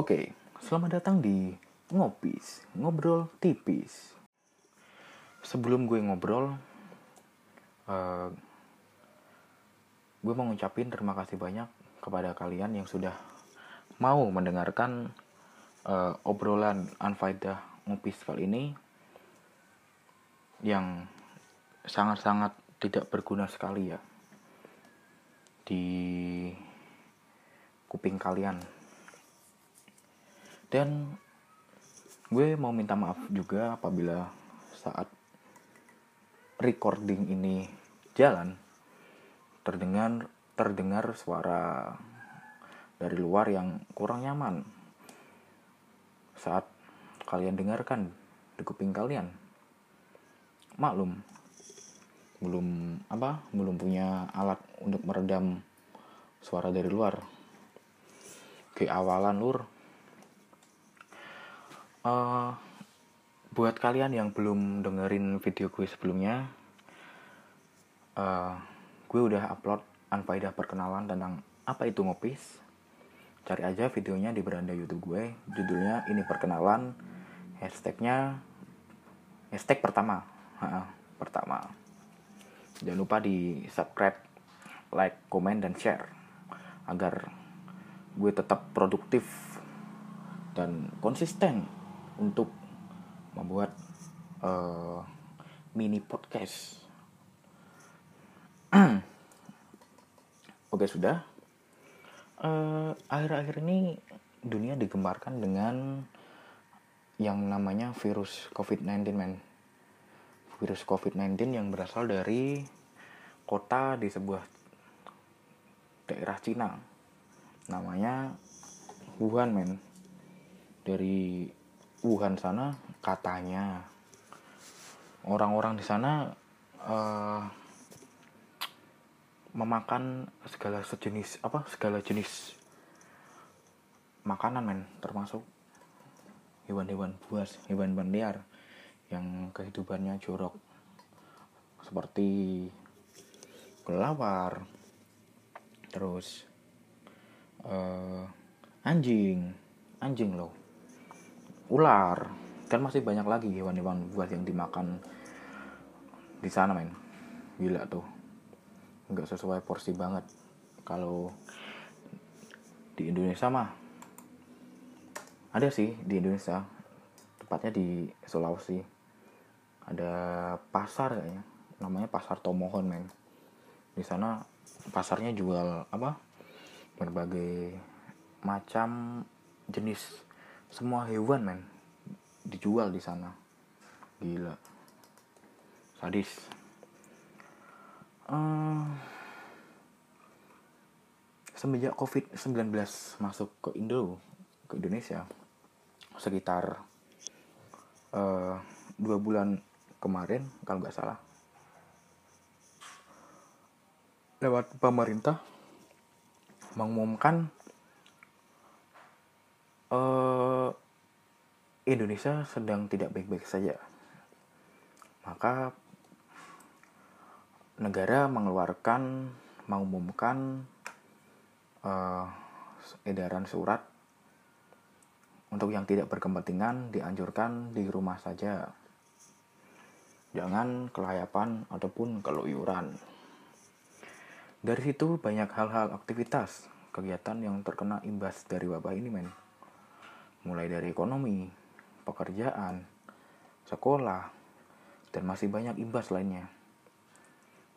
Oke, selamat datang di Ngopis, Ngobrol Tipis. Sebelum gue ngobrol, uh, gue mau ngucapin terima kasih banyak kepada kalian yang sudah mau mendengarkan uh, obrolan Anfaida Ngopis kali ini yang sangat-sangat tidak berguna sekali ya di kuping kalian dan gue mau minta maaf juga apabila saat recording ini jalan terdengar terdengar suara dari luar yang kurang nyaman. Saat kalian dengarkan di kuping kalian maklum belum apa belum punya alat untuk meredam suara dari luar. Kayak awalan lur uh, buat kalian yang belum dengerin video gue sebelumnya uh, gue udah upload anfaidah perkenalan tentang apa itu ngopis. Cari aja videonya di beranda youtube gue. Judulnya ini perkenalan. Hashtagnya hashtag pertama. Pertama. Jangan lupa di subscribe like komen dan share. Agar gue tetap produktif dan konsisten untuk membuat uh, mini podcast. Oke sudah. eh, akhir-akhir ini dunia digembarkan dengan yang namanya virus COVID-19 men. Virus COVID-19 yang berasal dari kota di sebuah daerah Cina. Namanya Wuhan men. Dari Wuhan sana katanya. Orang-orang di sana uh, memakan segala sejenis apa segala jenis makanan men. Termasuk hewan-hewan buas hewan-hewan liar yang kehidupannya jorok. Seperti kelawar terus uh, anjing. Anjing loh ular. Kan masih banyak lagi hewan-hewan buas yang dimakan di sana men. Gila tuh. Nggak sesuai porsi banget. Kalau di Indonesia mah ada sih di Indonesia. Tepatnya di Sulawesi. Ada pasar kayaknya. Namanya pasar Tomohon men. Di sana pasarnya jual apa? Berbagai macam jenis semua hewan men. Dijual di sana. Gila. Sadis. Uh, semenjak covid 19 masuk ke Indo ke Indonesia sekitar uh, dua bulan kemarin kalau nggak salah lewat pemerintah mengumumkan uh, Indonesia sedang tidak baik-baik saja. Maka negara mengeluarkan mengumumkan uh, edaran surat untuk yang tidak berkepentingan dianjurkan di rumah saja. Jangan kelayapan ataupun keluyuran. Dari situ banyak hal-hal aktivitas, kegiatan yang terkena imbas dari wabah ini men mulai dari ekonomi, pekerjaan, sekolah, dan masih banyak imbas lainnya.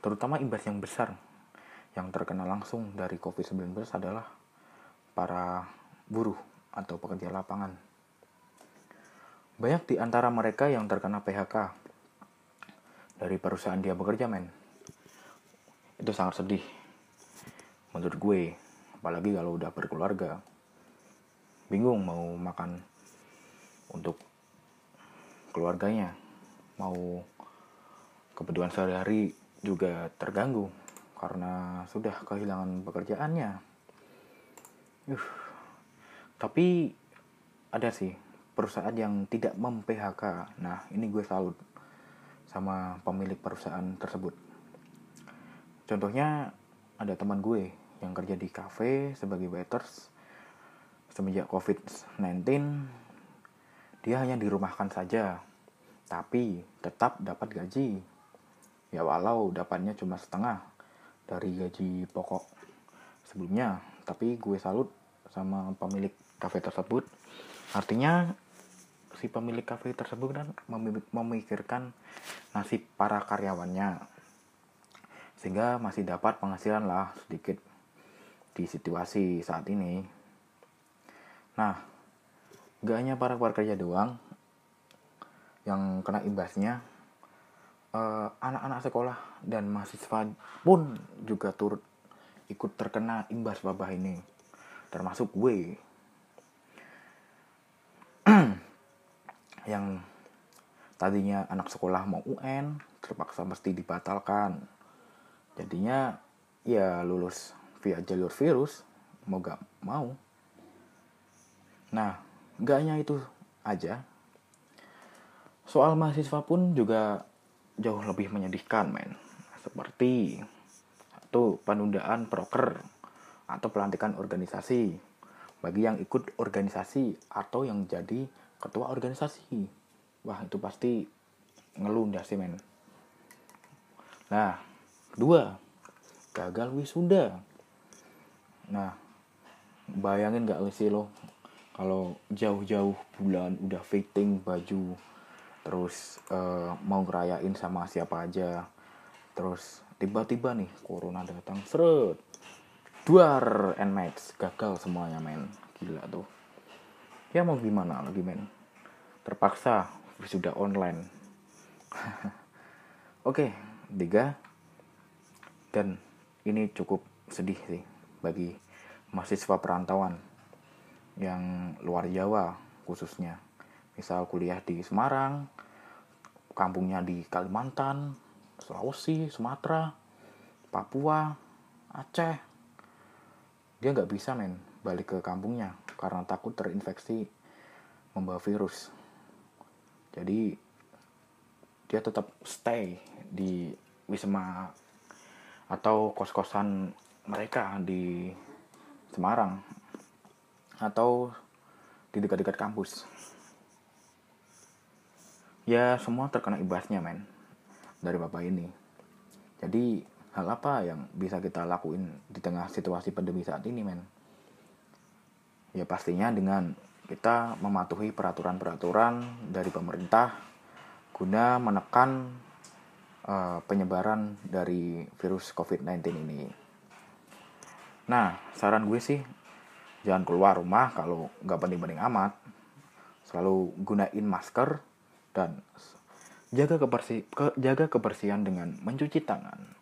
Terutama imbas yang besar yang terkena langsung dari COVID-19 adalah para buruh atau pekerja lapangan. Banyak di antara mereka yang terkena PHK dari perusahaan dia bekerja, men. Itu sangat sedih. Menurut gue, apalagi kalau udah berkeluarga, bingung mau makan untuk keluarganya. Mau kebutuhan sehari-hari juga terganggu karena sudah kehilangan pekerjaannya. Uh, tapi ada sih perusahaan yang tidak mem PHK nah ini gue salut sama pemilik perusahaan tersebut. Contohnya ada teman gue yang kerja di cafe sebagai waiters semenjak COVID-19 dia hanya dirumahkan saja, tapi tetap dapat gaji. Ya walau dapatnya cuma setengah dari gaji pokok sebelumnya, tapi gue salut sama pemilik kafe tersebut. Artinya si pemilik kafe tersebut kan memikirkan nasib para karyawannya sehingga masih dapat penghasilan lah sedikit di situasi saat ini. Nah, gak hanya para pekerja doang yang kena imbasnya, eh, anak-anak sekolah dan mahasiswa pun juga turut ikut terkena imbas wabah ini, termasuk gue yang tadinya anak sekolah mau UN terpaksa mesti dibatalkan. Jadinya ya lulus via jalur virus mau gak mau nah gak hanya itu aja. Soal mahasiswa pun juga jauh lebih menyedihkan men. Seperti satu penundaan proker atau pelantikan organisasi. Bagi yang ikut organisasi atau yang jadi ketua organisasi. Wah itu pasti ngeluh sih men. Nah Kedua, gagal wisuda. Nah, bayangin gak sih lo kalau jauh-jauh bulan udah fitting baju terus uh, mau ngerayain sama siapa aja terus tiba-tiba nih corona datang seret duar and match gagal semuanya men. Gila tuh. Ya mau gimana lagi men? Terpaksa wisuda online. Oke tiga. Dan ini cukup sedih sih bagi mahasiswa perantauan yang luar Jawa khususnya. Misal kuliah di Semarang, kampungnya di Kalimantan, Sulawesi, Sumatera, Papua, Aceh. Dia nggak bisa men balik ke kampungnya karena takut terinfeksi membawa virus. Jadi dia tetap stay di Wisma atau kos-kosan mereka di Semarang atau di dekat-dekat kampus. Ya semua terkena imbasnya men dari bapak ini. Jadi hal apa yang bisa kita lakuin di tengah situasi pandemi saat ini men? Ya pastinya dengan kita mematuhi peraturan-peraturan dari pemerintah guna menekan uh, penyebaran dari virus COVID-19 ini. Nah, saran gue sih jangan keluar rumah kalau nggak penting-penting amat. Selalu gunain masker dan jaga kebersi ke, jaga kebersihan dengan mencuci tangan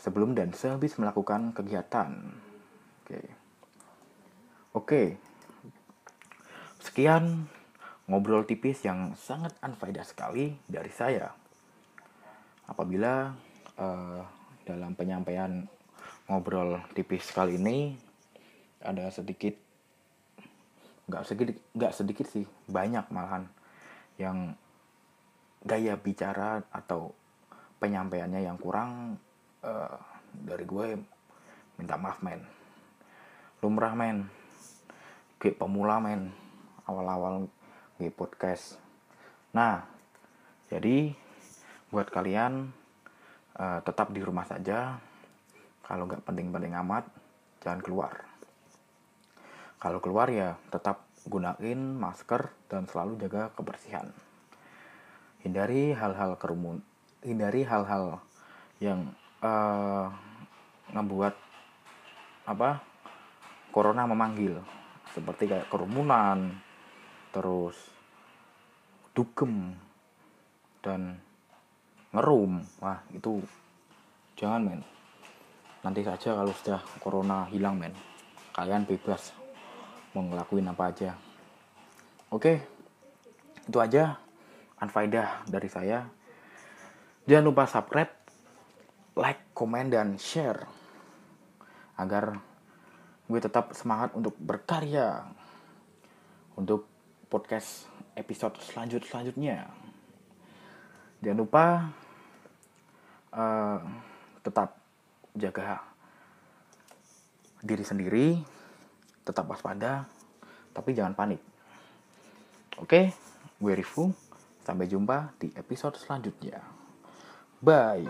sebelum dan sehabis melakukan kegiatan. Oke. Oke. Sekian ngobrol tipis yang sangat unfaedah sekali dari saya apabila uh, dalam penyampaian ngobrol tipis kali ini ada sedikit nggak sedikit nggak sedikit sih banyak malahan yang gaya bicara atau penyampaiannya yang kurang uh, dari gue minta maaf men. Lumrah men. Kayak pemula men. Awal-awal di podcast. Nah jadi buat kalian uh, tetap di rumah saja. Kalau nggak penting-penting amat jangan keluar kalau keluar ya tetap gunain masker dan selalu jaga kebersihan. Hindari hal-hal kerumun hindari hal-hal yang uh, ngebuat apa corona memanggil. Seperti kayak kerumunan terus dugem dan ngerum. Wah itu jangan men. Nanti saja kalau sudah corona hilang men. Kalian bebas mau ngelakuin apa aja. Oke itu aja unfaedah dari saya. Jangan lupa subscribe like comment dan share. Agar gue tetap semangat untuk berkarya. Untuk podcast episode selanjut selanjutnya. Jangan lupa uh, tetap jaga diri sendiri, tetap waspada, tapi jangan panik. Oke, gue Rifu. Sampai jumpa di episode selanjutnya. Bye.